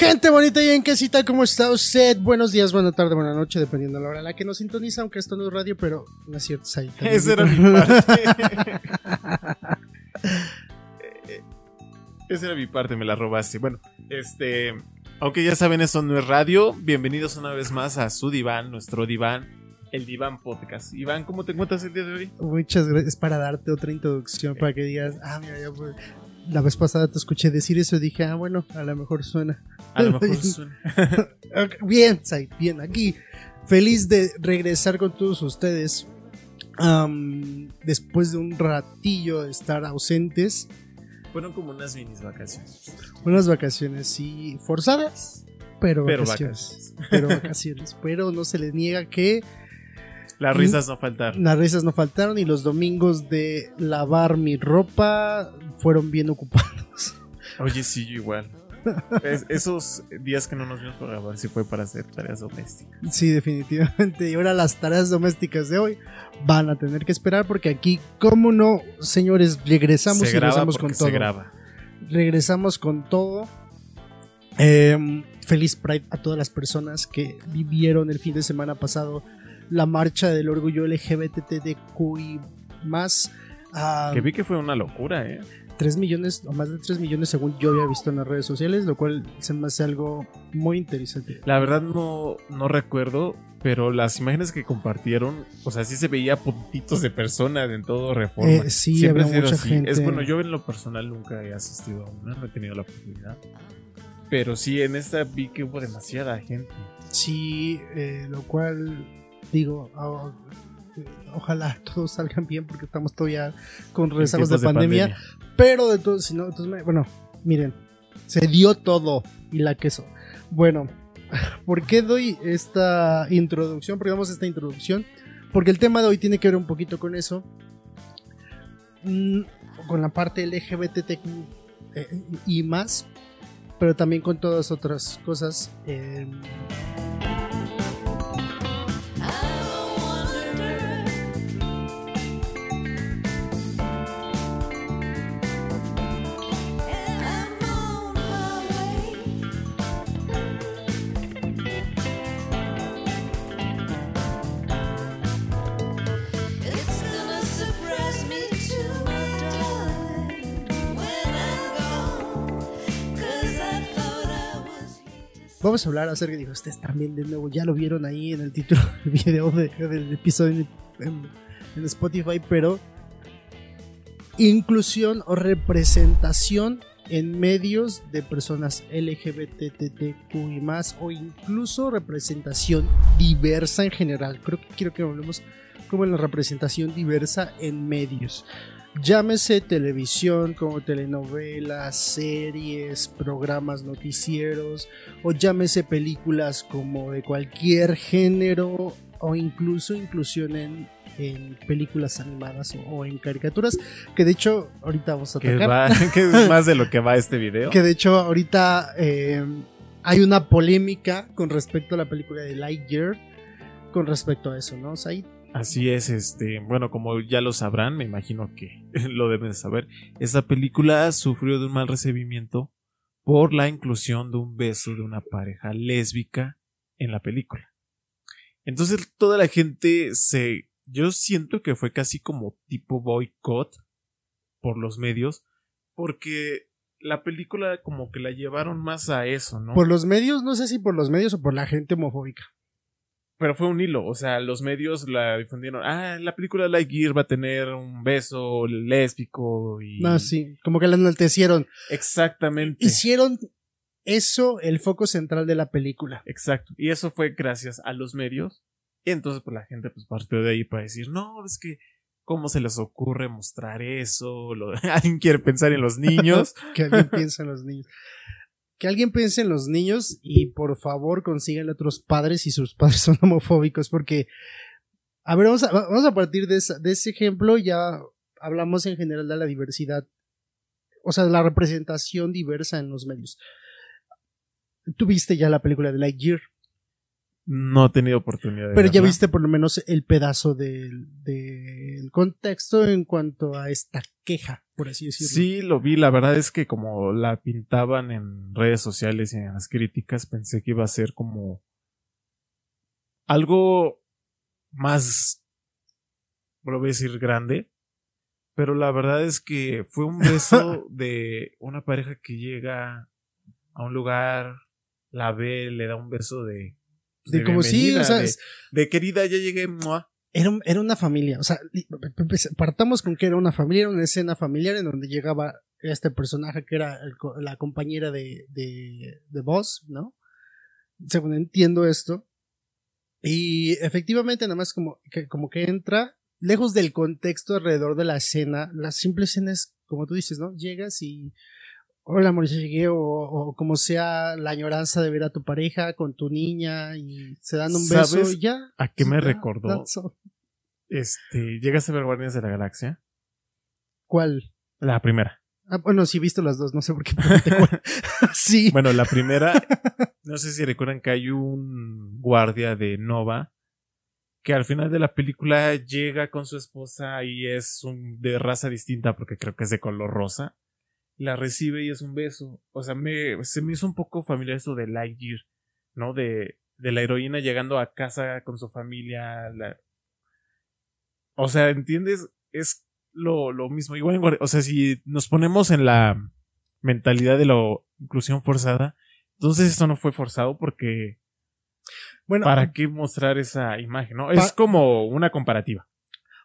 Gente bonita y en casita, ¿cómo está usted? Buenos días, buena tarde, buena noche, dependiendo de la hora en la que nos sintoniza, aunque esto no es radio, pero no es cierto, es ahí. Esa era mi parte. Eh, Esa era mi parte, me la robaste. Bueno, este. Aunque ya saben, esto no es radio. Bienvenidos una vez más a su diván, nuestro diván, el Diván Podcast. Iván, ¿cómo te encuentras el día de hoy? Muchas gracias. Es para darte otra introducción, para que digas, ah, mira, ya pues, La vez pasada te escuché decir eso y dije, ah, bueno, a lo mejor suena. A lo mejor suena. Ok, Bien, Said, bien, aquí. Feliz de regresar con todos ustedes. Am, después de un ratillo de estar ausentes. Fueron como unas minis vacaciones. Unas vacaciones, sí, forzadas, pero, Pero vacaciones. Pero vacaciones. Pero no se les niega que Las risas no faltaron. las risas no faltaron y los domingos de lavar mi ropa fueron bien ocupados. Oye, sí, yo igual. Es- esos días que no nos vimos por grabar, sí fue para hacer tareas domésticas. Sí, definitivamente. Y ahora las tareas domésticas de hoy van a tener que esperar porque aquí, como no, señores, regresamos se y regresamos con todo. se graba. regresamos con todo. Em, feliz Pride a todas las personas que vivieron el fin de semana pasado la marcha del orgullo LGBTQI más. a Que vi que fue una locura, ¿eh? 3 millones o más de 3 millones según yo había visto en las redes sociales, lo cual se me hace algo muy interesante. La verdad no, no recuerdo, pero las imágenes que compartieron, o sea, sí se veía puntitos de personas en todo Reforma. Eh, sí, Siempre había ha sido mucha así. gente. Es bueno, yo en lo personal nunca he asistido a una, no he tenido la oportunidad. Pero sí, en esta vi que hubo demasiada gente. Sí, eh, lo cual digo, ah, ojalá todos salgan bien porque estamos todavía con rezagos de, pandemia. Pero de todo, si no, entonces me- bueno, miren, se dio todo y la queso. Bueno, ¿por qué doy esta introducción? Porque damos esta introducción. Porque el tema de hoy tiene que ver un poquito con eso. Mm, Con la parte LGBTQ eh, y más. Pero también con todas otras cosas. eh, Vamos a hablar acerca de ustedes también de nuevo, ya lo vieron ahí en el título del video de- del episodio en, Spotify, pero inclusión o representación en medios de personas LGBTTQI más o incluso representación diversa en general. Creo que quiero que hablemos como en la representación diversa en medios. Llámese televisión, como telenovelas, series, programas noticieros, o llámese películas como de cualquier género, o incluso inclusión en, en películas animadas o, o en caricaturas, que de hecho ahorita vamos a tocar. que es más de lo que va este video. Que de hecho ahorita eh, hay una polémica con respecto a la película de Lightyear, con respecto a eso, ¿no? O sea, ahí Así es, este, bueno, como ya lo sabrán, me imagino que lo deben de saber, esta película sufrió de un mal recibimiento por la inclusión de un beso de una pareja lésbica en la película. Entonces toda la gente se, yo siento que fue casi como tipo boicot por los medios, porque la película como que la llevaron más a eso, ¿no? por los medios, no sé si por los medios o por la gente homofóbica. Pero fue un hilo, o sea, los medios la difundieron. Ah, la película Lightyear va a tener un beso lésbico y... No, sí, como que la enaltecieron. Exactamente. Hicieron eso el foco central de la película. Exacto. Y eso fue gracias a los medios. Y entonces pues la gente pues partió de ahí para decir, no, es que ¿cómo se les ocurre mostrar eso? Lo- ¿Alguien quiere pensar en los niños? Que alguien piense en los niños. Que alguien piense en los niños y por favor consigan otros padres si sus padres son homofóbicos, porque, a ver, vamos a, vamos a partir de, esa- de ese ejemplo, ya hablamos en general de la diversidad, o sea, de la representación diversa en los medios. Tú viste ya la película de Lightyear, No he tenido oportunidad de pero ya viste por lo menos el pedazo del, del contexto en cuanto a esta queja por así decirlo. Sí, lo vi. La verdad es que como la pintaban en redes sociales y en las críticas, pensé que iba a ser como algo más, lo voy a decir, grande. Pero la verdad es que fue un beso de una pareja que llega a un lugar, la ve, le da un beso de... pues, De como sí, bienvenida, o sea, de, de querida, ya llegué. ¡mua! Era, era una familia, o sea, partamos con que era una familia, era una escena familiar en donde llegaba este personaje que era la compañera de, de, de Boss, ¿no? Según entiendo esto. Y efectivamente, nada más como que, como que entra, lejos del contexto alrededor de la escena, la simple escena es, como tú dices, ¿no? Llegas y, hola ya llegué, o, o como sea la añoranza de ver a tu pareja con tu niña y se dan un beso ¿Sabes y ya. ¿A qué me Ya, recordó? Este, ¿llegas a ver Guardianes de la Galaxia? ¿Cuál? La primera. Ah, bueno, sí he visto las dos, no sé por qué pregunté cuál. sí. Bueno, la primera, no sé si recuerdan que hay un guardia de Nova que al final de la película llega con su esposa y es un, de raza distinta porque creo que es de color rosa. La recibe y es un beso. O sea, me, se me hizo un poco familiar eso de Lightyear, ¿no? De, de la heroína llegando a casa con su familia. la- O sea, ¿entiendes? Es lo, lo mismo. Igual, o sea, si nos ponemos en la mentalidad de la inclusión forzada, entonces esto no fue forzado porque bueno, ¿para qué mostrar esa imagen? ¿no? Es como una comparativa.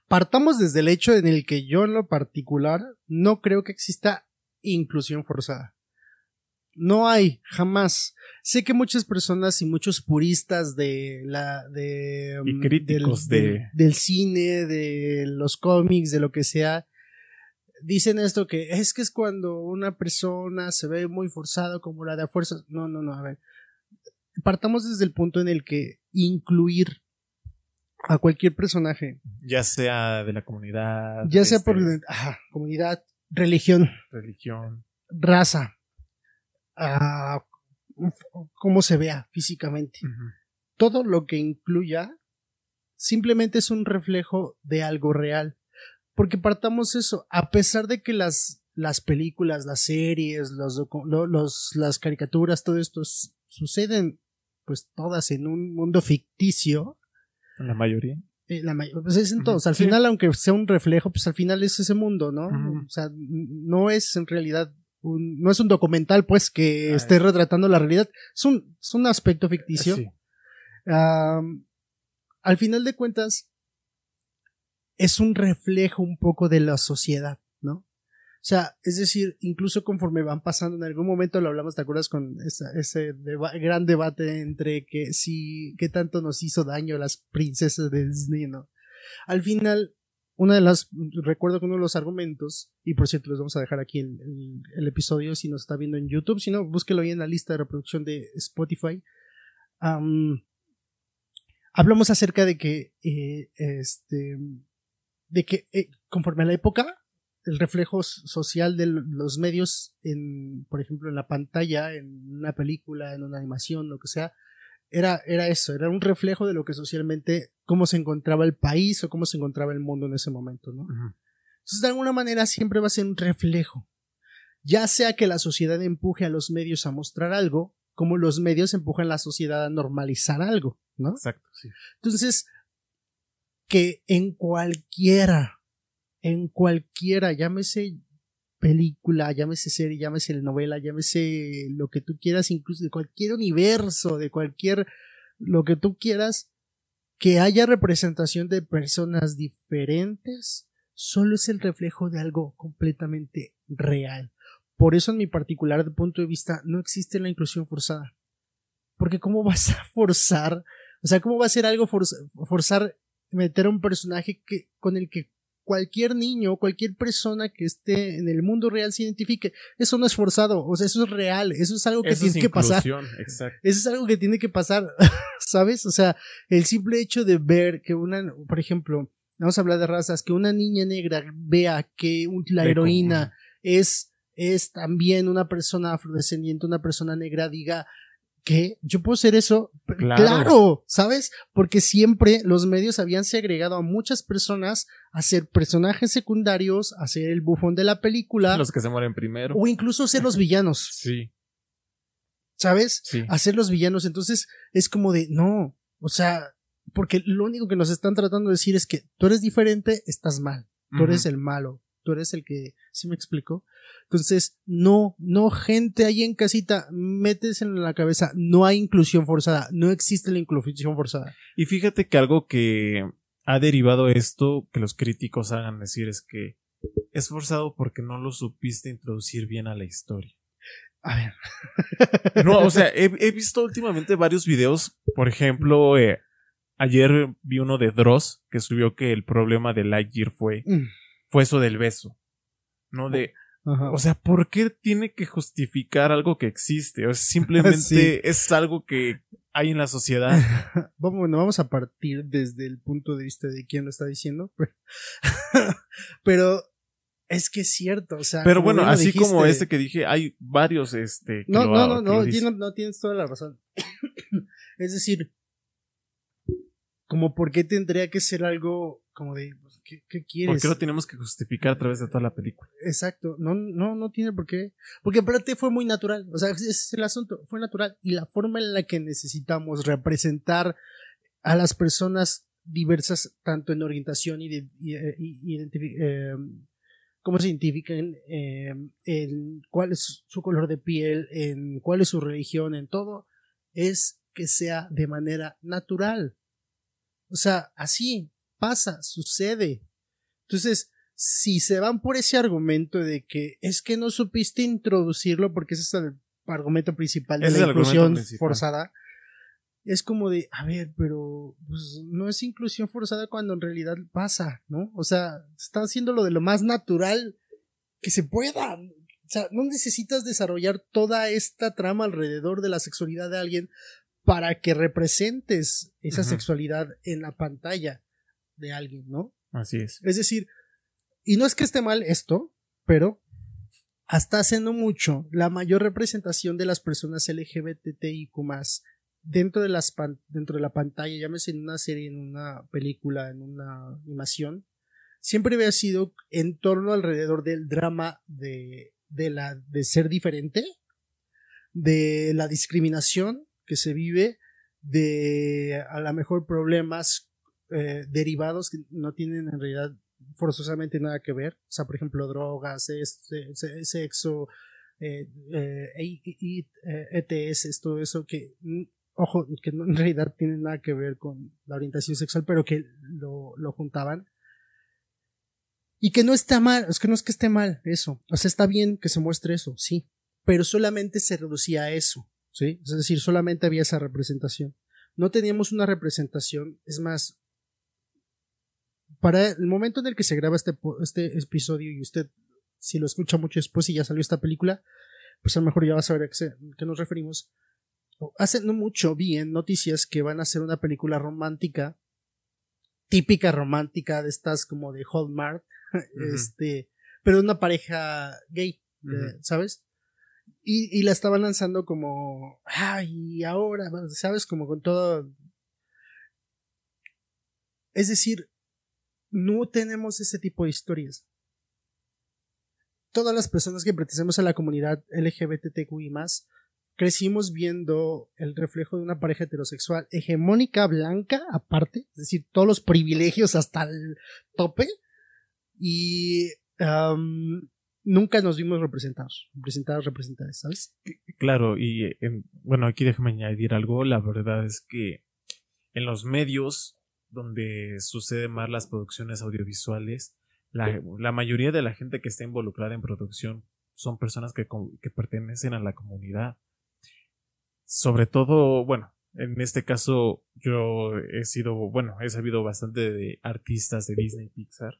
partamos desde el hecho en el que yo en lo particular no creo que exista inclusión forzada. No hay, jamás. Sé que muchas personas y muchos puristas de la de Y mm, críticos del, de- del- del cine, de los cómics, de lo que sea, dicen esto que es que es cuando una persona se ve muy forzada como la de a fuerzas. No, no, no, a ver. Partamos desde el punto en el que incluir a cualquier personaje, Ya sea de la comunidad. ya sea este, por ajá, comunidad, religión, religión. raza, ah, cómo se vea físicamente. Todo lo que incluya simplemente es un reflejo de algo real. Porque partamos eso, a pesar de que las, las películas, las series, los, los- las caricaturas, todo esto suceden pues todas en un mundo ficticio, La mayoría. Eh, la pues es en todos. Al sí. final, aunque sea un reflejo, pues al final es ese mundo, ¿no? O sea, no es en realidad un, no es un documental, pues, que Ah, esté retratando la realidad. Es un, es un aspecto ficticio. Sí. Al final de cuentas, es un reflejo un poco de la sociedad. O sea, es decir, incluso conforme van pasando, en algún momento lo hablamos, ¿te acuerdas con ese gran debate entre que si, qué tanto nos hizo daño las princesas de Disney, ¿no? Al final, una de las, recuerdo que uno de los argumentos, y por cierto, les vamos a dejar aquí el, el- episodio si nos está viendo en YouTube, si no, búsquelo ahí en la lista de reproducción de Spotify. Am, hablamos acerca de que, eh, este, de que eh, conforme a la época, el reflejo social de los medios, en, por ejemplo, en la pantalla, en una película, en una animación, lo que sea, era, era eso, era un reflejo de lo que socialmente, cómo se encontraba el país o cómo se encontraba el mundo en ese momento, ¿no? Entonces, de alguna manera siempre va a ser un reflejo. Ya sea que la sociedad empuje a los medios a mostrar algo, como los medios empujan a la sociedad a normalizar algo, ¿no? Exacto, sí. Entonces, que en cualquiera, en cualquiera, llámese película, llámese serie, llámese novela, llámese lo que tú quieras, incluso de cualquier universo, de cualquier, lo que tú quieras, que haya representación de personas diferentes, solo es el reflejo de algo completamente real. Por eso, en mi particular punto de vista, no existe la inclusión forzada. Porque ¿cómo vas a forzar? O sea, ¿cómo va a ser algo forz- forzar meter a un personaje que, con el que cualquier niño, cualquier persona que esté en el mundo real se identifique? Eso no es forzado, o sea, eso es real, eso es algo que Eso tiene es que pasar. Exacto. Eso es algo que tiene que pasar, ¿sabes? O sea, el simple hecho de ver que una, por ejemplo, vamos a hablar de razas, que una niña negra vea que la heroína es, es también una persona afrodescendiente, una persona negra, diga ¿qué? ¿Yo puedo ser eso? Claro. claro, ¿sabes? Porque siempre los medios habían segregado a muchas personas a ser personajes secundarios, a ser el bufón de la película, Los que se mueren primero. o incluso ser los villanos, Sí, ¿sabes? sí. a ser los villanos. Entonces es como de, no, o sea, porque lo único que nos están tratando de decir es que tú eres diferente, estás mal, tú eres el malo, tú eres el que, ¿sí me explico? Entonces, no, no, gente ahí en casita, metes en la cabeza, no hay inclusión forzada, no existe la inclusión forzada. Y fíjate que algo que ha derivado esto que los críticos hagan decir es que es forzado porque no lo supiste introducir bien a la historia. A ver, No, o sea, he, he visto últimamente varios videos. Por ejemplo, eh, ayer vi uno de Dross que subió que el problema de Lightyear fue, Mm. Fue eso del beso. No de, Ajá. o sea, ¿por qué tiene que justificar algo que existe? O sea, simplemente Sí. es algo que hay en la sociedad. Vamos, bueno, vamos a partir desde el punto de vista de quién lo está diciendo, pero, pero es que es cierto, o sea. Pero bueno, así como este que dije, hay varios, este. No, no, no, no, tienes, no tienes toda la razón. es decir, como por qué tendría que ser algo como de, ¿qué, qué ¿Por quieres? qué lo tenemos que justificar a través de toda la película? Exacto, no, no, no tiene por qué. Porque aparte fue muy natural, o sea, ese es el asunto, fue natural. Y la forma en la que necesitamos representar a las personas diversas, tanto en orientación y, de, y, eh, y- eh, cómo se identifican, eh, en cuál es su color de piel, en cuál es su religión, en todo, es que sea de manera natural. O sea, así pasa, sucede. Entonces, si se van por ese argumento de que es que no supiste introducirlo porque ese es el argumento principal de la inclusión principal. forzada, es como de, a ver, pero pues, no es inclusión forzada cuando en realidad pasa, ¿no? O sea, está haciendo lo de lo más natural que se pueda. O sea, no necesitas desarrollar toda esta trama alrededor de la sexualidad de alguien para que representes esa sexualidad en la pantalla de alguien, ¿no? Así es. Es decir, y no es que esté mal esto, pero hasta hace no mucho, la mayor representación de las personas LGBTIQ dentro de las pan- dentro de la pantalla, llámese en una serie, en una película, en una animación, siempre había sido en torno alrededor del drama de, de la de ser diferente, de la discriminación que se vive, de a lo mejor problemas eh, derivados que no tienen en realidad forzosamente nada que ver. O sea, por ejemplo, drogas, este, se- sexo, eh, eh, eh, ETS, todo eso que, mm, ojo, que no en realidad tienen nada que ver con la orientación sexual, pero que lo, lo juntaban. Y que no está mal, es que no es que esté mal eso. O sea, está bien que se muestre eso, sí. Pero solamente se reducía a eso, ¿sí? Es decir, solamente había esa representación. No teníamos una representación, es más, para el momento en el que se graba este, este episodio y usted, si lo escucha mucho después y ya salió esta película, pues a lo mejor ya va a saber a qué, nos referimos. Hace no mucho vi en noticias que van a hacer una película romántica, típica romántica de estas como de Hallmark, este, pero de una pareja gay, Ujú. ¿sabes? Y, y la estaban lanzando como, ay, ahora, ¿sabes? Como con todo. Es decir, no tenemos ese tipo de historias. Todas las personas que pertenecemos a la comunidad LGBTQI crecimos viendo el reflejo de una pareja heterosexual hegemónica blanca, aparte, es decir, todos los privilegios hasta el tope, y nunca nos vimos representados, representados, representadas, ¿sabes? Claro, y en- bueno, aquí déjame añadir algo. La verdad es que en los medios donde suceden más las producciones audiovisuales, la, la mayoría de la gente que está involucrada en producción son personas que pertenecen a la comunidad. Sobre todo, bueno, en este caso yo he sido, bueno, he sabido bastante de artistas de Disney y Pixar.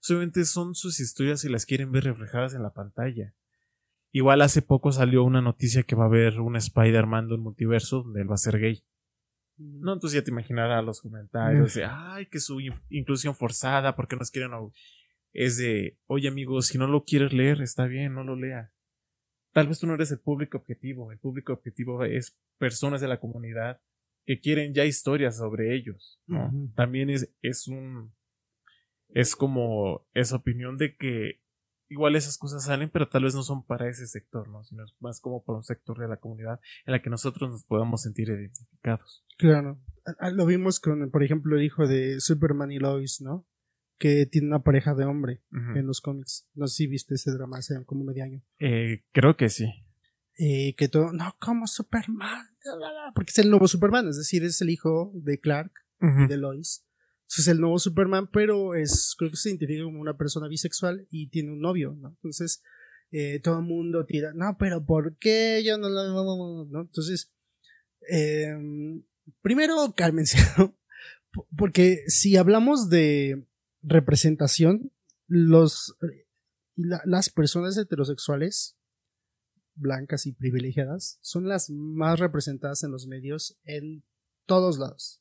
Solamente son sus historias y las quieren ver reflejadas en la pantalla. Igual hace poco salió una noticia que va a haber un Spider-Man de un multiverso donde él va a ser gay. No, entonces ya te imaginarás los comentarios de, ay, que su in- inclusión forzada, porque nos quieren... au-". Es de, oye amigo, si no lo quieres leer, está bien, no lo lea. Tal vez tú no eres el público objetivo, el público objetivo es personas de la comunidad que quieren ya historias sobre ellos. También es, es un. Es como esa opinión de que igual esas cosas salen, pero tal vez no son para ese sector, ¿no? Sino es más como para un sector de la comunidad en la que nosotros nos podamos sentir identificados. Claro. Lo vimos con, por ejemplo, el hijo de Superman y Lois, ¿no? Que tiene una pareja de hombre en los cómics. No sé si viste ese drama hace como medio año. Eh, creo que sí. Eh, que todo, no, como Superman, porque es el nuevo Superman, es decir, es el hijo de Clark y de Lois. Es el nuevo Superman, pero es, creo que se identifica como una persona bisexual y tiene un novio, ¿no? Entonces, eh, todo el mundo tira, no, pero ¿por qué yo no lo, no, no, no", ¿no? Entonces, eh, primero, cálmense, Porque si hablamos de representación, los, la- las personas heterosexuales, blancas y privilegiadas, son las más representadas en los medios en todos lados.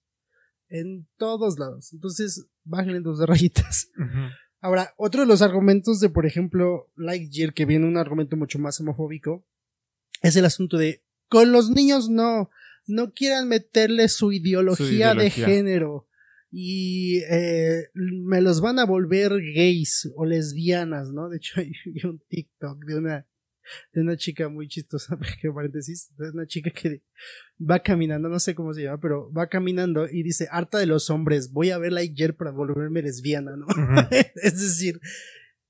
En todos lados. Entonces, bájenle dos rayitas. Ahora, otro de los argumentos de, por ejemplo, Lightyear, que viene un argumento mucho más homofóbico, es el asunto de, con los niños no, no quieran meterle su ideología, de ideología. género y eh, me los van a volver gays o lesbianas, ¿no? De hecho, hay un TikTok de una, de una chica muy chistosa, que paréntesis, de una chica que va caminando, no sé cómo se llama, pero va caminando y dice, harta de los hombres, voy a ver Lightyear para volverme lesbiana, ¿no? Es decir,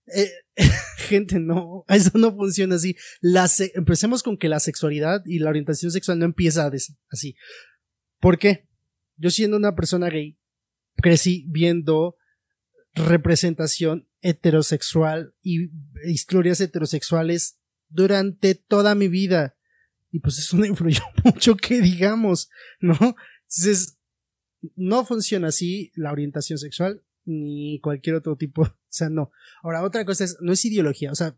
eh, gente, no, eso no funciona así. La empecemos con que la sexualidad y la orientación sexual no empieza así. ¿Por qué? Yo siendo una persona gay, crecí viendo representación heterosexual y historias heterosexuales durante toda mi vida. Y pues eso no influyó mucho que digamos, ¿no? Entonces, no funciona así la orientación sexual ni cualquier otro tipo. O sea, no. Ahora, otra cosa es, no es ideología. O sea,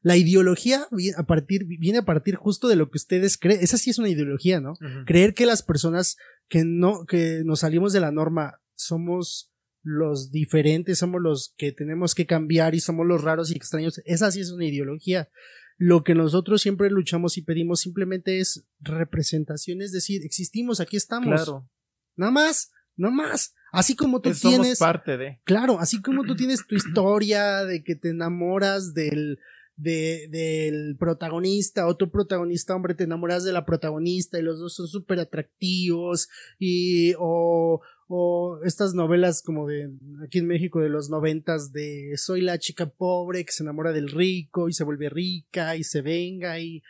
la ideología viene a partir, viene a partir justo de lo que ustedes creen. Esa sí es una ideología, ¿no? Ujú. Creer que las personas que no, que nos salimos de la norma somos los diferentes, somos los que tenemos que cambiar y somos los raros y extraños. Esa sí es una ideología. Lo que nosotros siempre luchamos y pedimos simplemente es representación, es decir, existimos, aquí estamos. Claro. Nada más, no más. Así como tú somos tienes, parte de. claro, así como tú tienes tu historia de que te enamoras del, de, del protagonista o tu protagonista hombre te enamoras de la protagonista y los dos son súper atractivos y o, o estas novelas como de aquí en México de los noventas de soy la chica pobre que se enamora del rico y se vuelve rica y se venga y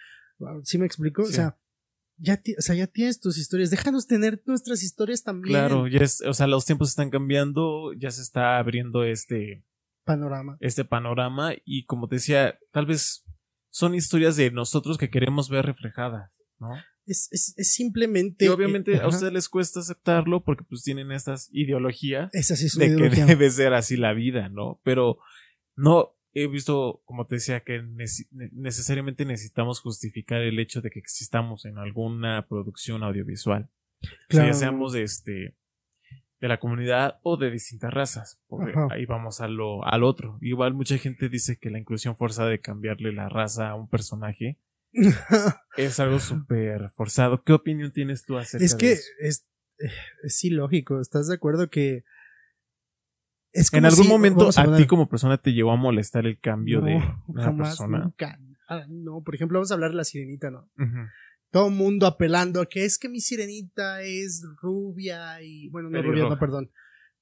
¿sí me explico? O sea, ya, o sea, ya tienes tus historias, déjanos tener nuestras historias también. Claro, ya es, o sea, los tiempos están cambiando, ya se está abriendo este, Panorama. este panorama y como te decía, tal vez son historias de nosotros que queremos ver reflejadas, ¿no? Es, es, es simplemente. Y obviamente eh, a ustedes les cuesta aceptarlo porque pues tienen estas ideologías Esa sí es de que debe ser así la vida, ¿no? Pero no he visto, como te decía, que nece- necesariamente necesitamos justificar el hecho de que existamos en alguna producción audiovisual. O sea, Claro. ya seamos este de la comunidad o de distintas razas. Porque Ajá. ahí vamos a lo, al otro. Igual mucha gente dice que la inclusión forzada de cambiarle la raza a un personaje es algo súper forzado. ¿Qué opinión tienes tú acerca es de que eso? es, es ilógico. ¿Estás de acuerdo que. Es En algún si- momento a ti como persona te llevó a molestar el cambio No, de una jamás, persona. nunca. Ah, no, por ejemplo, vamos a hablar de la sirenita, ¿no? Todo el mundo apelando a que es que mi sirenita es rubia y. Bueno, no rubia, no, perdón.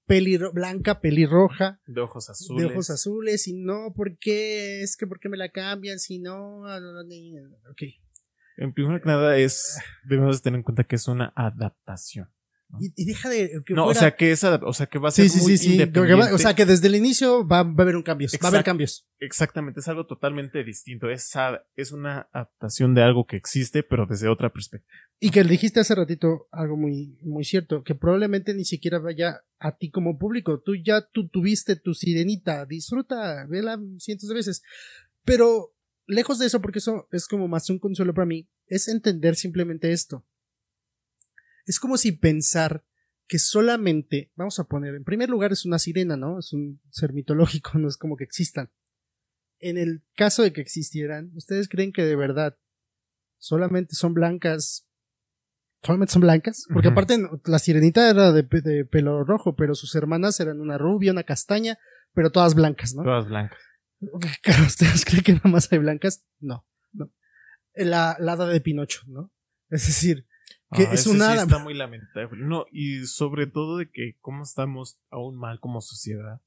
Pelirro, blanca, pelirroja. De ojos azules. de ojos azules y no, ¿por qué? Es que ¿por qué me la cambian? Si no, ah, ok. En primer que nada es, debemos tener en cuenta que es una adaptación. Y, y deja de que no, o fuera- sea que es adap- o sea que va a ser sí, muy sí, sí. independiente. va- o sea que desde el inicio va, va a haber un cambio. Va a haber cambios. Exactamente, es algo totalmente distinto. Es, es una adaptación de algo que existe, pero desde otra perspectiva. Y que le dijiste hace ratito algo muy, muy cierto, que probablemente ni siquiera vaya a ti como público. Tú ya tú tuviste tu sirenita, disfruta, vela cientos de veces. Pero lejos de eso, porque eso es como más un consuelo para mí, es entender simplemente esto. Es como si pensar que solamente, vamos a poner, en primer lugar es una sirena, ¿no? Es un ser mitológico, no es como que existan. En el caso de que existieran, ¿ustedes creen que de verdad solamente son blancas solamente son blancas, porque aparte la sirenita era de, pe- de pelo rojo, pero sus hermanas eran una rubia, una castaña, pero todas blancas, ¿no? Todas blancas. ¿Ustedes creen que nada más hay blancas? No, no. La, la hada de Pinocho, ¿no? Es decir, que Ah, es una sí está muy lamentable. No, y sobre todo de que cómo estamos aún mal como sociedad.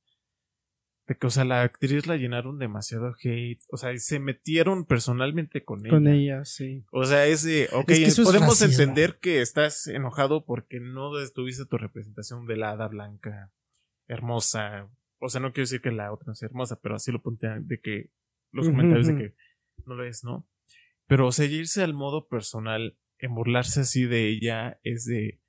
De que, o sea, la actriz la llenaron demasiado hate. O sea, se metieron personalmente con ella. Con ella, sí. O sea, ese, ok, Es que eso es podemos entender que estás enojado porque no tuviste tu representación de la hada blanca, hermosa. O sea, no quiero decir que la otra no sea hermosa, pero así lo plantean de que los comentarios de que no lo es, ¿no? Pero, o sea, irse al modo personal, en burlarse así de ella, es de,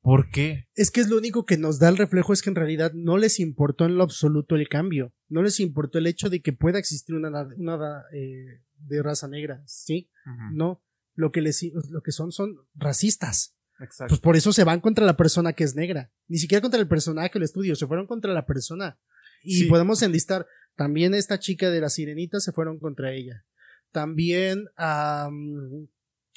¿por qué? Es que es lo único que nos da el reflejo es que en realidad no les importó en lo absoluto el cambio. No les importó el hecho de que pueda existir una, una eh, de raza negra. Sí, no. Lo que, les, lo que son son racistas. Exacto. Pues por eso se van contra la persona que es negra. Ni siquiera contra el personaje o el estudio, se fueron contra la persona. Y Sí. podemos enlistar, también esta chica de la sirenita se fueron contra ella. También, am,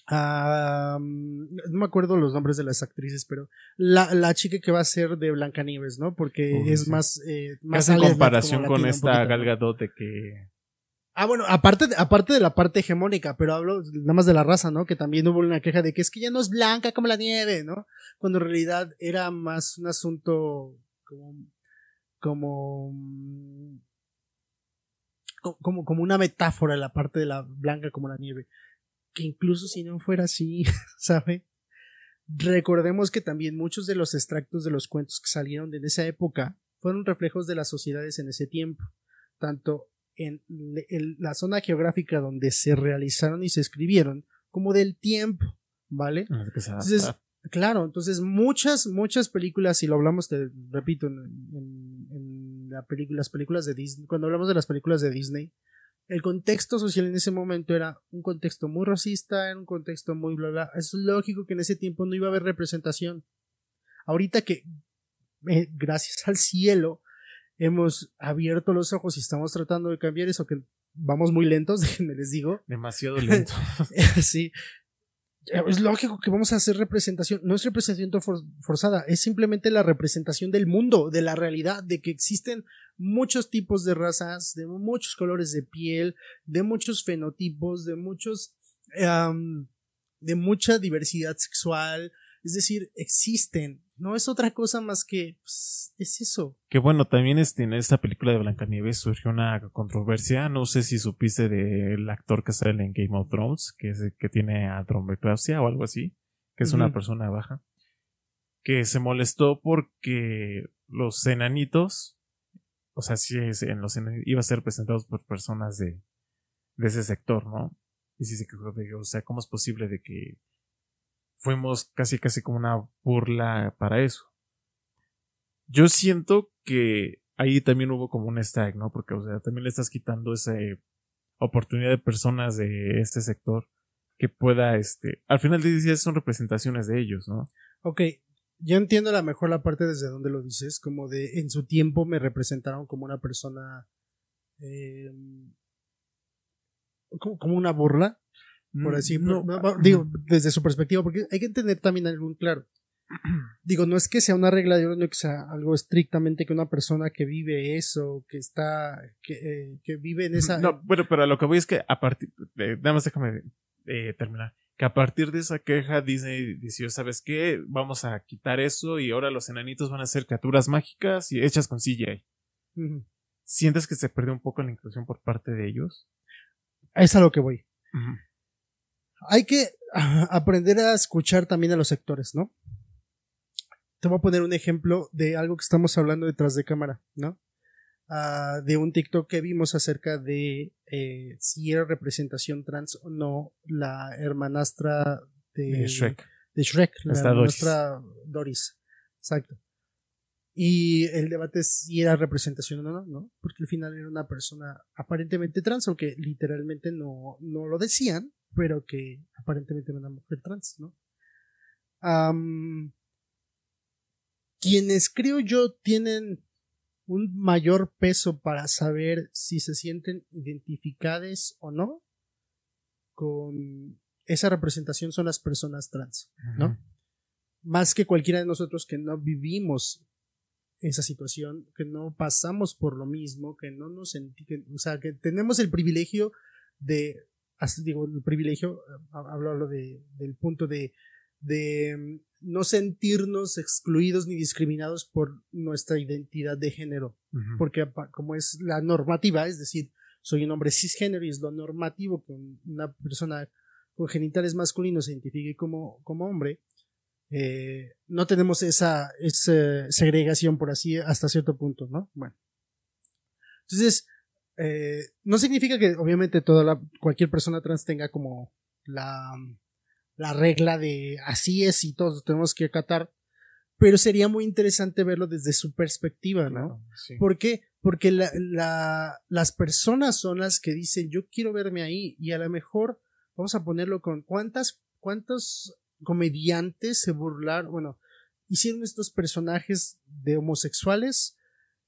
am, no me acuerdo los nombres de las actrices, pero la, la chica que va a ser de Blancanieves, ¿no? Porque es sí. más, eh, más alien, comparación con esta poquito, ¿no? Gal Gadot de que Ah, bueno, aparte de, aparte de la parte hegemónica, pero hablo nada más de la raza, ¿no? Que también hubo una queja de que es que ya no es blanca como la nieve, ¿no? Cuando en realidad era más un asunto como, como, mm, co- como, como una metáfora la parte de la blanca como la nieve. Que incluso si no fuera así, ¿sabe? Recordemos que también muchos de los extractos de los cuentos que salieron de esa época fueron reflejos de las sociedades en ese tiempo, tanto en la zona geográfica donde se realizaron y se escribieron, como del tiempo, ¿vale? que se Entonces, adapta. claro, entonces muchas, muchas películas, y lo hablamos, te repito, en, en- en la película- las películas de Disney, cuando hablamos de las películas de Disney, el contexto social en ese momento era un contexto muy racista, era un contexto muy bla bla. Es lógico que en ese tiempo no iba a haber representación. Ahorita que, eh, gracias al cielo, hemos abierto los ojos y estamos tratando de cambiar eso, que vamos muy lentos, déjenme les digo. demasiado lento. sí. Es lógico que vamos a hacer representación. No es representación for- forzada, es simplemente la representación del mundo, de la realidad, de que existen muchos tipos de razas, de muchos colores de piel, de muchos fenotipos, de muchos. de mucha diversidad sexual. Es decir, existen. No es otra cosa más que. pues, es eso. Que bueno, también este, en esta película de Blancanieves surgió una controversia. No sé si supiste del actor que sale en Game of Thrones, que, es, que tiene andromeclasia o algo así, que es una persona baja, que se molestó porque los enanitos, o sea, sí, es- en los enanitos, iba a ser presentados por personas de, de ese sector, ¿no? Y sí se quejó de, o sea, ¿cómo es posible de que fuimos casi casi como una burla para eso? Yo siento que ahí también hubo como un stag, ¿no? Porque, o sea, también le estás quitando esa oportunidad de personas de este sector que pueda, este, al final de día son representaciones de ellos, ¿no? Ok, yo entiendo a mejor la parte desde donde lo dices, como de en su tiempo me representaron como una persona. eh, como, como una burla, por así Mm, No, no, no, digo, desde su perspectiva, porque hay que tener también algo claro. Digo, no es que sea una regla de oro, no es que sea algo estrictamente que una persona que vive eso, que está, que, eh, que vive en esa. No, bueno, pero a lo que voy es que a partir, de, nada más déjame eh, terminar, que a partir de esa queja Disney dice, ¿sabes qué? Vamos a quitar eso y ahora los enanitos van a ser criaturas mágicas y hechas con CGI. ¿Sientes que se perdió un poco la inclusión por parte de ellos? Es a lo que voy. Hay que ah, aprender a escuchar también a los sectores, ¿no? Te voy a poner un ejemplo de algo que estamos hablando detrás de cámara, ¿no? Ah, de un TikTok que vimos acerca de eh, si era representación trans o no la hermanastra de, De Shrek. de Shrek, la Está Doris. hermanastra Doris. Exacto. Y el debate es si era representación o no, ¿no? Porque al final era una persona aparentemente trans, aunque literalmente no, no lo decían, pero que aparentemente era una mujer trans, ¿no? Quienes creo yo tienen un mayor peso para saber si se sienten identificadas o no con esa representación son las personas trans, ¿no? Más que cualquiera de nosotros que no vivimos esa situación, que no pasamos por lo mismo, que no nos senti- que- o sea, que tenemos el privilegio de, digo, el privilegio, eh, hablo, hablo de, del punto de, de mm, no sentirnos excluidos ni discriminados por nuestra identidad de género Ujú. porque apa- como es la normativa, es decir, soy un hombre cisgénero y es lo normativo que un- una persona con genitales masculinos se identifique como, como hombre, eh, no tenemos esa, esa segregación por así hasta cierto punto, ¿no? Bueno. Entonces, eh, no significa que obviamente toda la, cualquier persona trans tenga como la, la regla de así es y todos tenemos que acatar, pero sería muy interesante verlo desde su perspectiva, ¿no? Claro, sí. ¿Por qué? Porque la- la- las personas son las que dicen yo quiero verme ahí y a lo mejor vamos a ponerlo con cuántas cuántos comediantes se burlaron, bueno, hicieron estos personajes de homosexuales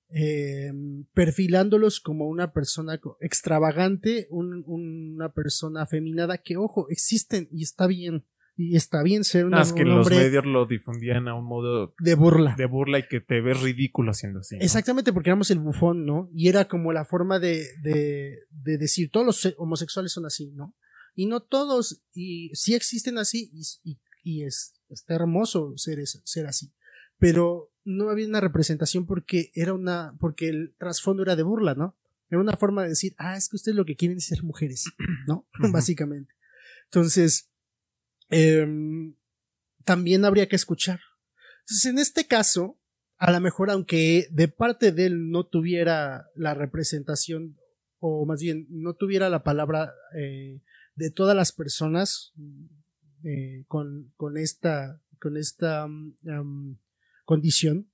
eh, perfilándolos como una persona extravagante, un- una persona afeminada que ojo existen y está bien y está bien ser una- Nada más que un los medios lo difundían a un modo de burla. de burla y que te ves ridículo haciendo así. ¿no? Exactamente, porque éramos el bufón, ¿no? Y era como la forma de, de, de decir, todos los se- homosexuales son así, ¿no? Y no todos, y sí existen así, y, y- y es, está hermoso ser, es- ser así. Pero no había una representación porque era una, porque el trasfondo era de burla, ¿no? Era una forma de decir, ah, es que ustedes lo que quieren es ser mujeres, ¿no? Básicamente. Entonces, em, también habría que escuchar. Entonces, en este caso, a lo mejor aunque de parte de él no tuviera la representación, o más bien no tuviera la palabra eh, de todas las personas eh, con, con esta, con esta mm, am, condición,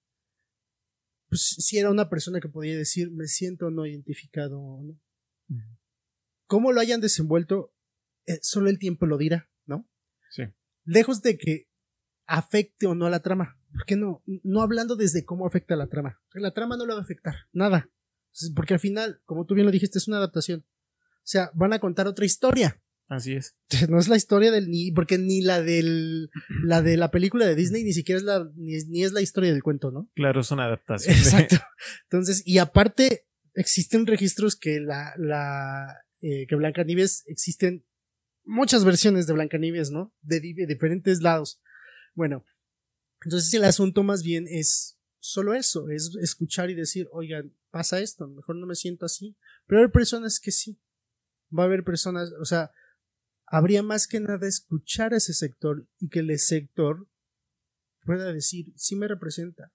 pues si era una persona que podía decir me siento no identificado. ¿no? Ujú. ¿Cómo lo hayan desenvuelto? Eh, solo el tiempo lo dirá, ¿no? Sí. lejos de que afecte o no a la trama. ¿Por qué no? No hablando desde cómo afecta a la trama. La trama no lo va a afectar, nada. Porque al final, como tú bien lo dijiste, es una adaptación. O sea, van a contar otra historia. Así es. No es la historia del ni, porque ni la del la de la película de Disney ni siquiera es la ni, es- ni es la historia del cuento, ¿no? Claro, es una adaptación. de- Exacto. Entonces, y aparte, existen registros que la, la eh, que Blancanieves existen muchas versiones de Blancanieves, ¿no? De, de diferentes lados. Bueno, entonces el asunto más bien es solo eso, es escuchar y decir, oigan, pasa esto, mejor no me siento así. Pero hay personas que sí. Va a haber personas, o sea, habría más que nada escuchar a ese sector y que el sector pueda decir, sí me representa.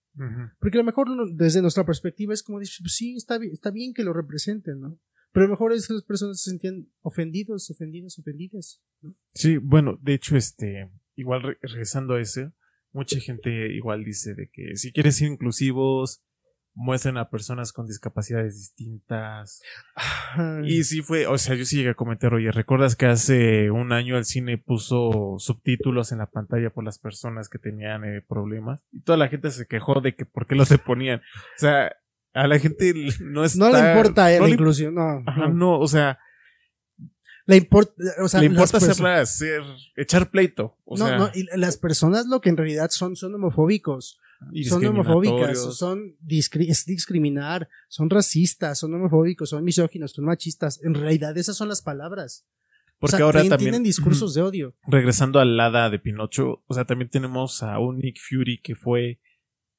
Porque a lo mejor desde nuestra perspectiva es como decir, sí, está bien, está bien que lo representen, ¿no? Pero a lo mejor esas personas se sentían ofendidos, ofendidas, ofendidas. ¿no? Sí, bueno, de hecho, este, igual re- regresando a eso, mucha gente igual dice de que si quieres ser inclusivos, muestren a personas con discapacidades distintas. Y sí fue, o sea, yo sí llegué a comentar, oye, ¿recuerdas que hace un año el cine puso subtítulos en la pantalla por las personas que tenían eh, problemas? Y toda la gente se quejó de que por qué los se ponían. O sea, a la gente no está... no le importa no la le- inclusión, no. Ajá, no. no, o sea, Le importa, o sea, le las importa perso- hacerla hacer, echar pleito. O no, sea, no, y las personas lo que en realidad son son homofóbicos, son homofóbicas, son discri- es discriminar, son racistas, son homofóbicos, son misóginos, son machistas. En realidad esas son las palabras. Porque o sea, ahora también, tienen discursos de odio. regresando al hada de Pinocho, o sea, también tenemos a un Nick Fury que fue,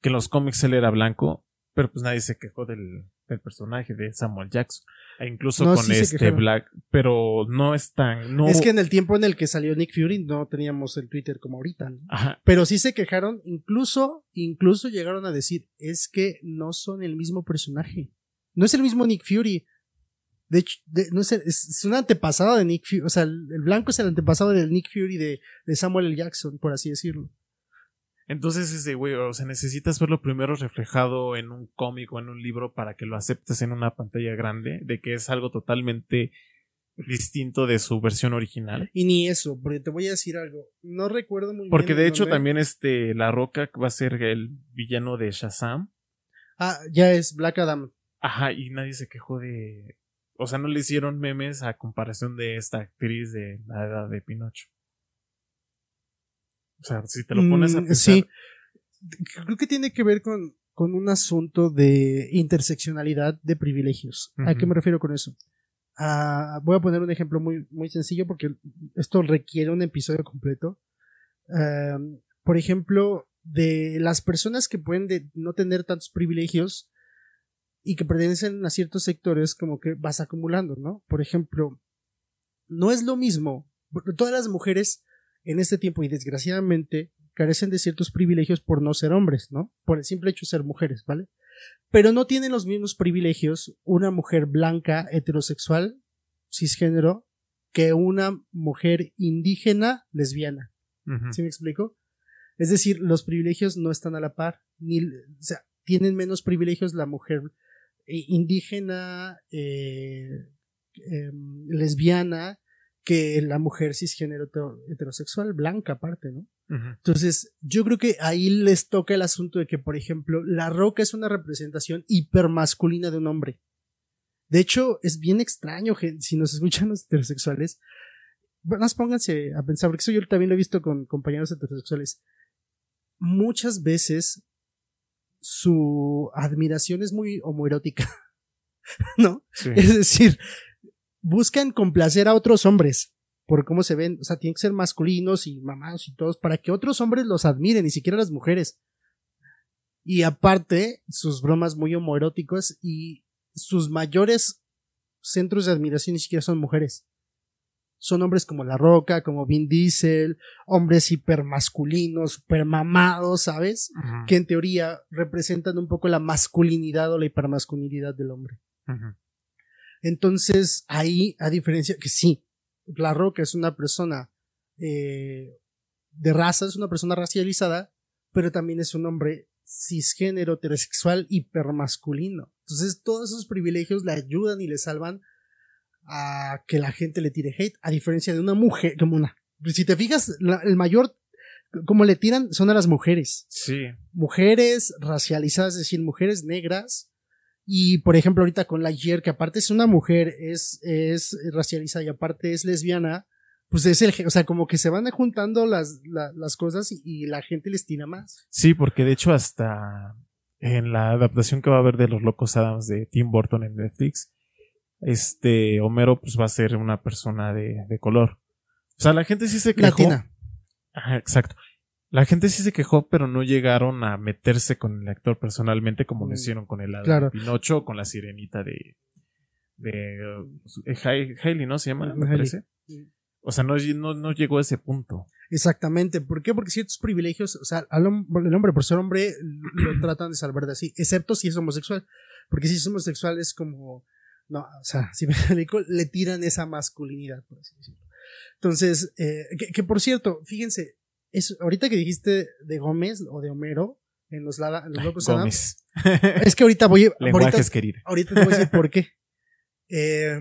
que en los cómics él era blanco, pero pues nadie se quejó del, del personaje de Samuel Jackson. E incluso No, con sí este. Black, pero no es tan, no, Es que en el tiempo en el que salió Nick Fury no teníamos el Twitter como ahorita. ¿no? ajá, Pero sí se quejaron, incluso, incluso llegaron a decir, es que no son el mismo personaje. No es el mismo Nick Fury. De hecho, de- no es, el- es, es un antepasado de Nick Fury. O sea, el, el blanco es el antepasado del Nick Fury de, de Samuel L. Jackson, por así decirlo. Entonces ese güey, o sea, necesitas verlo primero reflejado en un cómic o en un libro para que lo aceptes en una pantalla grande, de que es algo totalmente distinto de su versión original. Y ni eso, porque te voy a decir algo. No recuerdo muy bien. Porque de hecho también este La Roca va a ser el villano de Shazam. Ah, ya es Black Adam. Ajá, y nadie se quejó de. O sea, no le hicieron memes a comparación de esta actriz de la edad de Pinocho. O sea, si te lo pones a Mm, pensar. Sí. Creo que tiene que ver con, con un asunto de interseccionalidad de privilegios. ¿A qué me refiero con eso? Voy a poner un ejemplo muy, muy sencillo porque esto requiere un episodio completo. Ah, por ejemplo, de las personas que pueden de- no tener tantos privilegios y que pertenecen a ciertos sectores, como que vas acumulando, ¿no? Por ejemplo, no es lo mismo. Todas las mujeres en este tiempo y desgraciadamente carecen de ciertos privilegios por no ser hombres, ¿no? Por el simple hecho de ser mujeres, ¿vale? Pero no tienen los mismos privilegios una mujer blanca, heterosexual, cisgénero, que una mujer indígena, lesbiana. ¿Sí me explico? Es decir, los privilegios no están a la par, ni, o sea, tienen menos privilegios la mujer eh, indígena, eh, em, lesbiana, que la mujer cisgénero hetero- heterosexual, blanca aparte, ¿no? Entonces, yo creo que ahí les toca el asunto de que, por ejemplo, La Roca es una representación hipermasculina de un hombre. De hecho, es bien extraño, si nos escuchan los heterosexuales, más pónganse a pensar, porque eso yo también lo he visto con compañeros heterosexuales. Muchas veces su admiración es muy homoerótica, ¿no? Sí. Es decir, buscan complacer a otros hombres por cómo se ven. O sea, tienen que ser masculinos y mamados y todos para que otros hombres los admiren, ni siquiera las mujeres. Y aparte, sus bromas muy homoeróticos y sus mayores centros de admiración ni siquiera son mujeres. Son hombres como La Roca, como Vin Diesel, hombres hipermasculinos, supermamados, ¿sabes? Que en teoría representan un poco la masculinidad o la hipermasculinidad del hombre. Ujú. Entonces, ahí, a diferencia que sí, La Roca es una persona eh, de raza, es una persona racializada, pero también es un hombre cisgénero, heterosexual, hipermasculino. Entonces, todos esos privilegios le ayudan y le salvan a que la gente le tire hate, a diferencia de una mujer, como una. Si te fijas, la- el mayor, como le tiran, son a las mujeres Sí. mujeres racializadas, es decir, mujeres negras. Y por ejemplo, ahorita con la Yer, que aparte es una mujer, es, es racializada y aparte es lesbiana, pues es el, o sea, como que se van juntando las, la- las cosas y, y la gente les tira más. Sí, porque de hecho hasta en la adaptación que va a haber de Los Locos Adams de Tim Burton en Netflix, este Homero pues va a ser una persona de, de color. O sea, la gente sí se quejó. Latina. Ajá, exacto. La gente sí se quejó, pero no llegaron a meterse con el actor personalmente como lo Mm, hicieron con el claro. de Pinocho o con la sirenita de de uh, Hai- Hailey, ¿no? Se llama, me parece. O sea, no, no, no llegó a ese punto. Exactamente. ¿Por qué? Porque ciertos privilegios, o sea, al hom- el hombre por ser hombre lo tratan de salvar de así, excepto si es homosexual. Porque si es homosexual es como, no, o sea, si me explico, le tiran esa masculinidad, por así decirlo. Entonces, eh, que, que por cierto, fíjense, es, ahorita que dijiste de Gómez o de Homero en los, Lada- en los Locos Gómez. es que ahorita voy, ahorita, Lenguajes querido. ahorita te voy a decir por qué. Eh,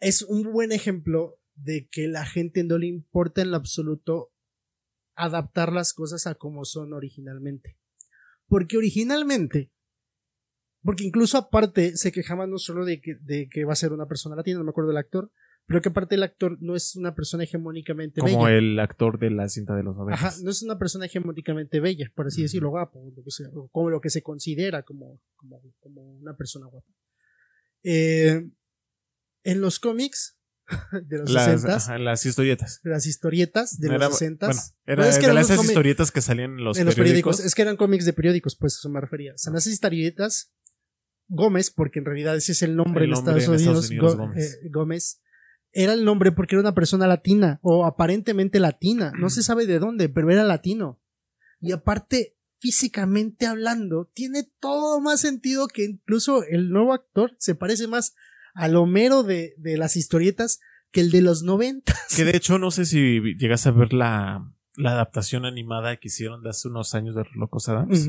es un buen ejemplo de que la gente no le importa en lo absoluto adaptar las cosas a como son originalmente. Porque originalmente, porque incluso aparte se quejaban no solo de que, de que va a ser una persona latina, no me acuerdo del actor, pero que aparte el actor no es una persona hegemónicamente Como bella. el actor de la cinta de los Ajá, noventas. no es una persona hegemónicamente bella, por así Ujú. decirlo, guapo, lo que como lo que se considera como, como, como una persona guapa. Eh, en los cómics de los las, 60 ajá, las historietas. las historietas de No los era- 60 bueno, era Pues es que eran las esas historietas que salían en los, en los periódicos. periódicos. Es que eran cómics de periódicos, pues eso me refería. O sea, en esas historietas, Gómez, porque en realidad ese es el nombre, El en, nombre Estados en Unidos, Estados Unidos, Go- Gómez. eh, Gómez, era el nombre porque era una persona latina, o aparentemente latina. No se sabe de dónde, pero era latino. Y aparte, físicamente hablando, tiene todo más sentido que incluso el nuevo actor se parece más al Homero de, de las historietas que el de los 90. Que de hecho, no sé si llegas a ver la, la adaptación animada que hicieron de hace unos años de Los Locos Adams,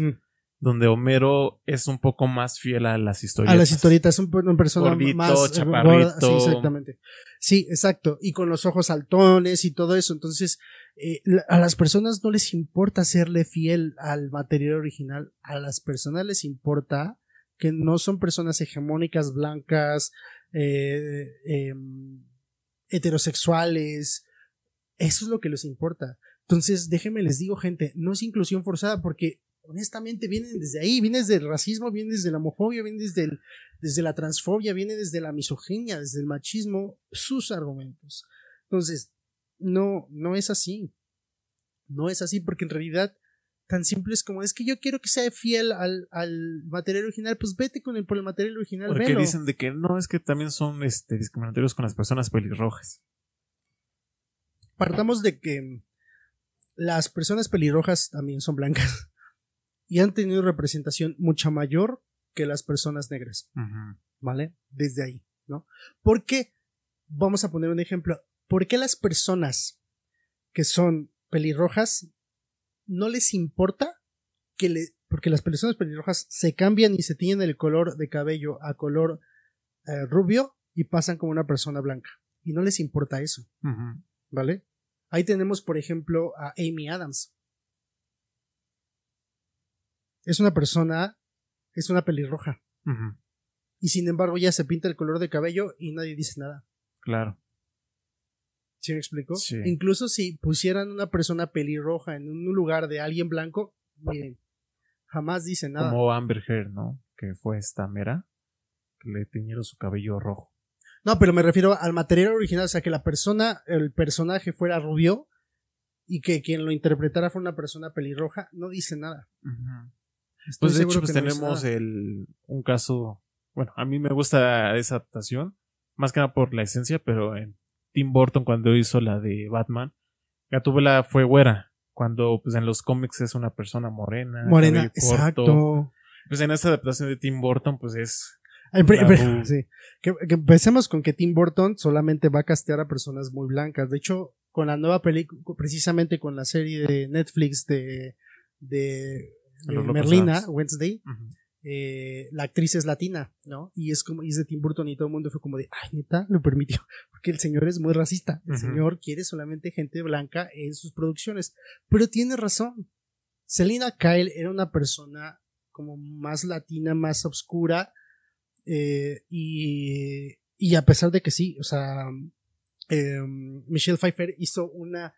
donde Homero es un poco más fiel a las historietas. A las historietas, un, una persona Gordito, más chaparrito. sí, exactamente. Sí, exacto. Y con los ojos saltones y todo eso. Entonces, eh, a las personas no les importa serle fiel al material original. A las personas les importa que no son personas hegemónicas, blancas, eh, em, heterosexuales. Eso es lo que les importa. Entonces, déjenme les digo, gente, no es inclusión forzada porque honestamente vienen desde ahí, viene desde el racismo, viene desde la homofobia, viene desde, el- desde la transfobia, viene desde la misoginia, desde el machismo, sus argumentos. Entonces, no, no es así. No es así porque en realidad tan simple es como es que yo quiero que sea fiel al, al material original, pues vete con el por el material original, Porque velo. dicen de que no, es que también son este, discriminatorios con las personas pelirrojas. partamos de que las personas pelirrojas también son blancas y han tenido representación mucha mayor que las personas negras. ¿vale? Desde ahí, ¿no? Porque, vamos a poner un ejemplo, ¿por qué las personas que son pelirrojas no les importa que le, porque las personas pelirrojas se cambian y se tiñen el color de cabello a color eh, rubio y pasan como una persona blanca y no les importa eso? ¿Vale? Ahí tenemos, por ejemplo, a Amy Adams. Es una persona, es una pelirroja. Y sin embargo, ya se pinta el color de cabello y nadie dice nada. Claro. ¿Sí me explico? Sí. Incluso si pusieran una persona pelirroja en un lugar de alguien blanco, miren, jamás dice nada. Como Amber Heard, ¿no? Que fue esta mera que le teñieron su cabello rojo. No, pero me refiero al material original, o sea, que la persona, el personaje fuera rubio y que quien lo interpretara fuera una persona pelirroja, no dice nada. Estoy Pues de hecho, pues no tenemos nada. el, un caso, bueno, a mí me gusta esa adaptación, más que nada por la esencia, pero en Tim Burton cuando hizo la de Batman, Gatúbela fue güera, cuando pues en los cómics es una persona morena. Morena, corto. exacto. Pues en esta adaptación de Tim Burton, pues es... Ay, sí. que, que empecemos con que Tim Burton solamente va a castear a personas muy blancas. De hecho, con la nueva película, precisamente con la serie de Netflix de, de, Merlina, Adams. Wednesday, eh, la actriz es latina, ¿no? Y es como, y es de Tim Burton y todo el mundo fue como de, ay, neta, lo permitió. Porque el señor es muy racista. El señor quiere solamente gente blanca en sus producciones. Pero tiene razón. Selina Kyle era una persona como más latina, más oscura. eh, y, y a pesar de que sí, o sea, eh, Michelle Pfeiffer hizo una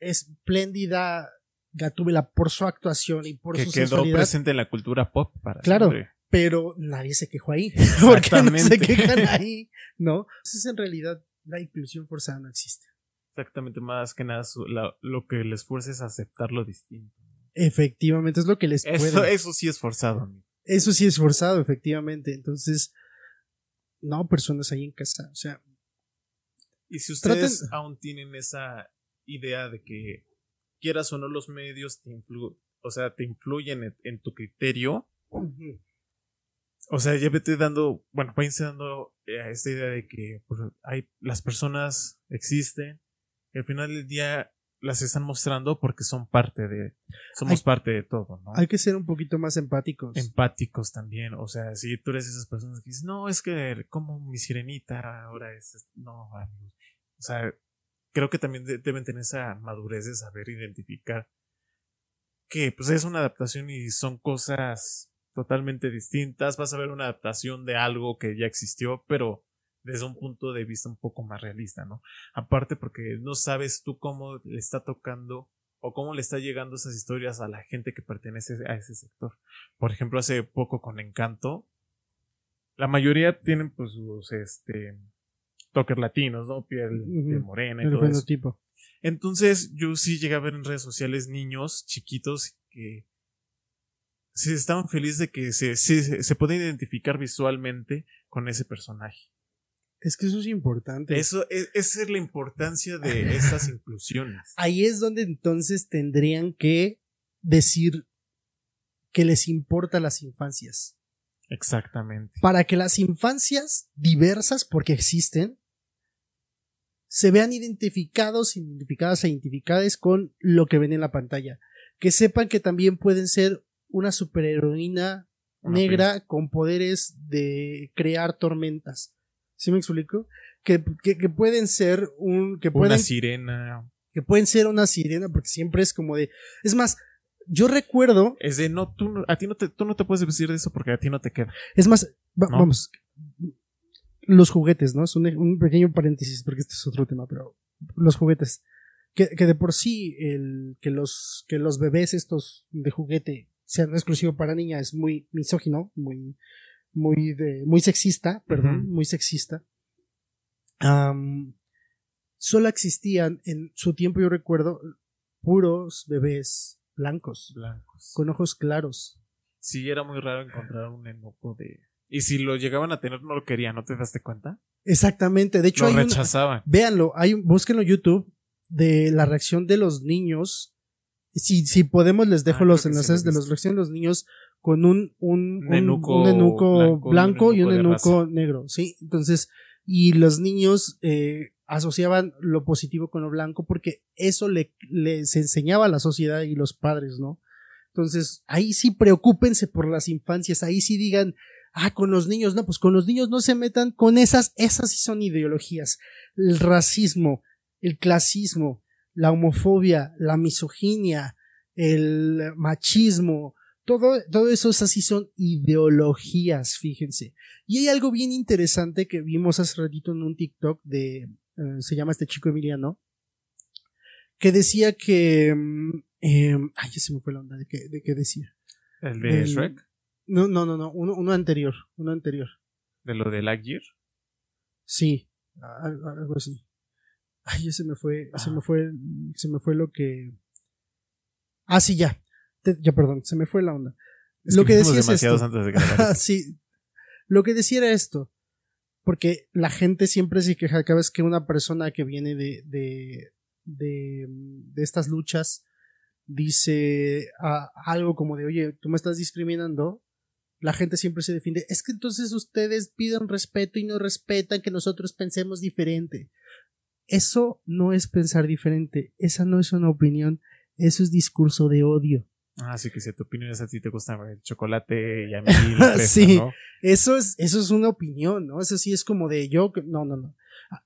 espléndida Gatúbela por su actuación y por que su quedó sensualidad, presente en la cultura pop para Claro. siempre. pero nadie se quejó ahí. Porque no se quejan ahí, ¿no? Entonces, en realidad, la inclusión forzada no existe. Exactamente, más que nada su- la- lo que les fuerza es aceptar lo distinto. Efectivamente, es lo que les Eso, puede. eso sí es forzado, amigo. Eso sí es forzado, efectivamente. Entonces, no, personas ahí en casa. O sea, Y si ustedes Traten- aún tienen esa idea de que quieras o no los medios te influ o sea, te influyen en, en tu criterio, o sea, ya vete dando, bueno, váyanse dando eh, esta idea de que pues, hay las personas existen, y al final del día las están mostrando porque son parte de, somos Hay- parte de todo, ¿no? hay que ser un poquito más empáticos. empáticos también. O sea, si tú eres esas personas que dicen, no, es que como mi sirenita ahora es. es-". No, amigos. O sea, creo que también de- deben tener esa madurez de saber identificar que pues es una adaptación y son cosas totalmente distintas. Vas a ver una adaptación de algo que ya existió, pero desde un punto de vista un poco más realista, ¿no? Aparte porque no sabes tú cómo le está tocando o cómo le está llegando esas historias a la gente que pertenece a ese sector. Por ejemplo, hace poco con Encanto, la mayoría tienen pues sus este toques latinos, ¿no? Piel, morena y el todo eso. Entonces, yo sí llegué a ver en redes sociales niños chiquitos que sí estaban felices de que se, se, se puede identificar visualmente con ese personaje. Es que eso es importante. Eso es, esa es la importancia de estas inclusiones. Ahí es donde entonces tendrían que decir que les importa las infancias. Exactamente. Para que las infancias diversas, porque existen, se vean identificados, identificadas e identificadas con lo que ven en la pantalla. Que sepan que también pueden ser una superheroína Una negra con poderes de crear tormentas. ¿Sí me explico? Que, que, que pueden ser un. que Una pueden sirena. que pueden ser una sirena, porque siempre es como de. Es más, yo recuerdo. Es de no, tú, no- a ti no te, tú no te puedes decir de eso porque a ti no te queda. Es más, va- ¿No? vamos. Los juguetes, ¿no? Es un, un pequeño paréntesis, porque este es otro tema, pero. Los juguetes. que, que de por sí el, que, los, que los bebés estos de juguete sean exclusivos para niñas es muy misógino, muy, muy, de, muy sexista, perdón, muy sexista. Solo existían en su tiempo, yo recuerdo, puros bebés blancos, Blancos. con ojos claros. Sí, era muy raro encontrar un enojo de. Y si lo llegaban a tener, no lo querían, ¿no te daste cuenta? Exactamente, de hecho Lo hay rechazaban. Véanlo, hay, búsquenlo en YouTube de la reacción de los niños. Si, si podemos, les dejo Ah, los sí enlaces lo de visto. reacciones de los niños con un, un, un- Nenuco un enuco blanco blanco, y un enuco enuco negro, ¿sí? Entonces, y los niños eh, asociaban lo positivo con lo blanco porque eso le, les enseñaba a la sociedad y los padres, ¿no? Entonces, ahí sí preocúpense por las infancias, ahí sí digan, ah, con los niños, no, pues con los niños no se metan con esas, esas sí son ideologías. El racismo, el clasismo, la homofobia, la misoginia, el machismo, todo, todo eso esas sí son ideologías, fíjense. Y hay algo bien interesante que vimos hace ratito en un TikTok de, eh, se llama este chico Emiliano, que decía que, mm, eh, ay, ya se me fue la onda de que, de que decía. El de El- Shrek, No, no, no, no, uno, uno anterior, uno anterior. de lo de Lightyear. Sí, al- algo así. Ay, ya se me fue, se Ah. me fue, se me fue lo que. Ah, sí, ya. Te- ya, perdón, se me fue la onda. Es lo que decía es esto. antes de sí. Lo que decía era esto. Porque la gente siempre se queja cada vez que una persona que viene de, de, de, de estas luchas dice ah, algo como de, oye, tú me estás discriminando. La gente siempre se defiende. Es que entonces ustedes piden respeto y no respetan que nosotros pensemos diferente. Eso no es pensar diferente. Esa no es una opinión. Eso es discurso de odio. Ah, sí, que si tu opinión es a ti te gusta el chocolate y a mí la fresa, Sí. ¿no? Eso es, eso es una opinión, ¿no? Eso sí es como de yo, no, no, no.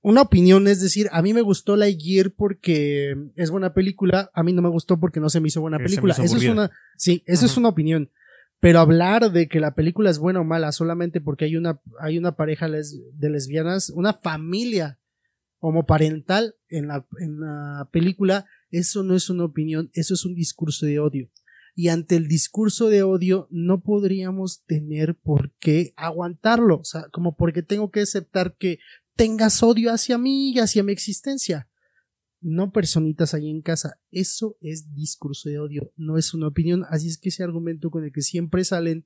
Una opinión es decir, a mí me gustó Lightyear porque es buena película, a mí no me gustó porque no se me hizo buena película. hizo Eso es una, sí, eso es una opinión. Pero hablar de que la película es buena o mala solamente porque hay una, hay una pareja les- de lesbianas, una familia homoparental en la, en la película, eso no es una opinión, eso es un discurso de odio. Y ante el discurso de odio no podríamos tener por qué aguantarlo, o sea, como porque tengo que aceptar que tengas odio hacia mí y hacia mi existencia. No personitas ahí en casa, eso es discurso de odio, no es una opinión, así es que ese argumento con el que siempre salen,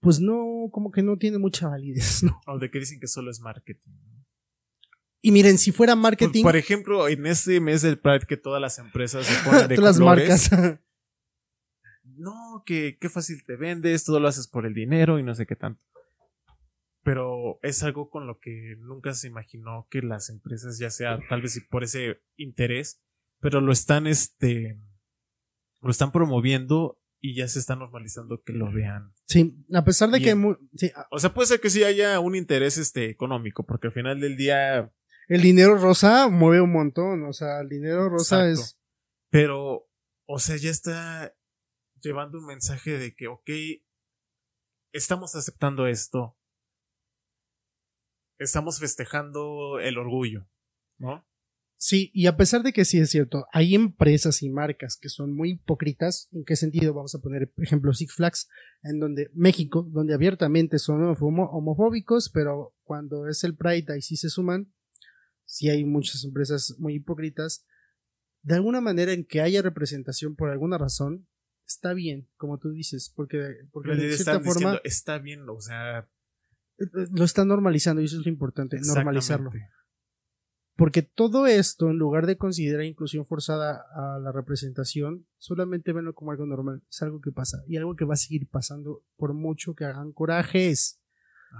pues no, como que no tiene mucha validez, ¿no? O de que dicen que solo es marketing. Y miren, si fuera marketing, por ejemplo, en este mes del Pride que todas las empresas se ponen de todas las marcas. no, que qué fácil te vendes, todo lo haces por el dinero y no sé qué tanto. Pero es algo con lo que nunca se imaginó que las empresas, ya sea tal vez por ese interés, pero lo están, este, lo están promoviendo y ya se está normalizando que lo vean. Sí, a pesar de que Bien. sí, O sea, puede ser que sí haya un interés, este, económico, porque al final del día, el dinero rosa mueve un montón, o sea, el dinero rosa Exacto. es pero, o sea, ya está llevando un mensaje de que, ok, estamos aceptando esto. Estamos festejando el orgullo, ¿no? Sí, y a pesar de que sí es cierto, hay empresas y marcas que son muy hipócritas. ¿En qué sentido? Vamos a poner ejemplo Six Flags, en donde México, donde abiertamente son homo- homofóbicos, pero cuando es el Pride ahí sí se suman. Sí hay muchas empresas muy hipócritas. De alguna manera en que haya representación por alguna razón, está bien, como tú dices, porque, porque de cierta forma diciendo, está bien, o sea, lo están normalizando y eso es lo importante, normalizarlo. Porque todo esto, en lugar de considerar inclusión forzada a la representación, solamente venlo como algo normal. Es algo que pasa y algo que va a seguir pasando por mucho que hagan corajes.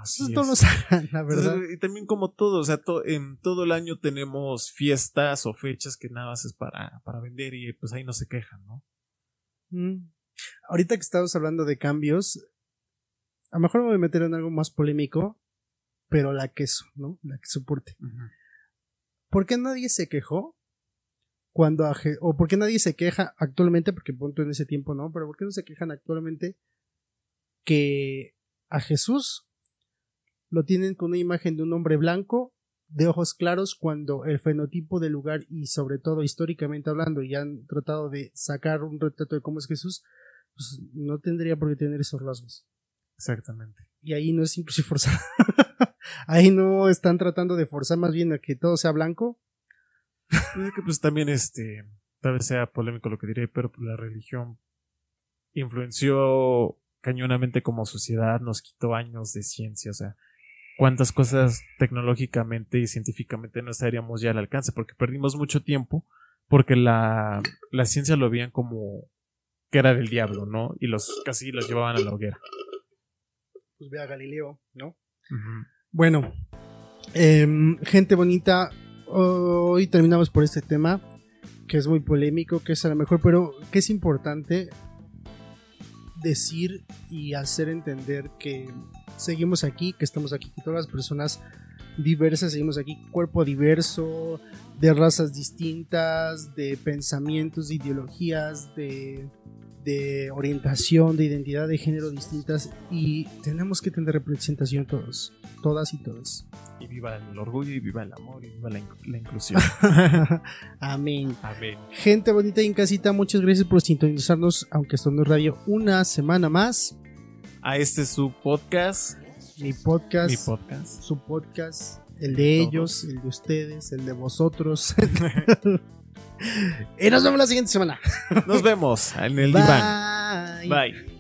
Así no es. hagan, la verdad. Entonces, Y también como todo, o sea, to- en todo el año tenemos fiestas o fechas que nada más es para, para vender y pues ahí no se quejan, ¿no? Mm. Ahorita que estamos hablando de cambios, a lo mejor me voy a meter en algo más polémico, pero la queso, ¿no? La que soporte. ¿Por qué nadie se quejó cuando a o por qué nadie se queja actualmente, porque punto en ese tiempo no, pero por qué no se quejan actualmente que a Jesús lo tienen con una imagen de un hombre blanco de ojos claros cuando el fenotipo del lugar y sobre todo históricamente hablando y han tratado de sacar un retrato de cómo es Jesús, pues no tendría por qué tener esos rasgos. Exactamente. Y ahí no es inclusive forzar. ahí no están tratando de forzar más bien a que todo sea blanco. Pues, que, pues también este, tal vez sea polémico lo que diré, pero la religión influenció cañonamente como sociedad, nos quitó años de ciencia, o sea, cuántas cosas tecnológicamente y científicamente no estaríamos ya al alcance, porque perdimos mucho tiempo, porque la, la ciencia lo veían como que era del diablo, ¿no? Y los casi los llevaban a la hoguera. Pues ve a Galileo, ¿no? Bueno, em, gente bonita, hoy terminamos por este tema que es muy polémico, que es a lo mejor, pero que es importante decir y hacer entender que seguimos aquí, que estamos aquí, que todas las personas diversas seguimos aquí, cuerpo diverso, de razas distintas, de pensamientos, de ideologías, de, de orientación, de identidad de género distintas y tenemos que tener representación todos, todas y todos. Y viva el orgullo, y viva el amor, y viva la, inc- la inclusión. Amén. Amén. Gente bonita y en casita, muchas gracias por sintonizarnos, aunque esto no es radio, una semana más. A este es su podcast. Mi podcast, Mi podcast. su podcast, el de ellos, el de ustedes, el de vosotros. y nos vemos la siguiente semana. Nos vemos en el diván. Bye. Bye.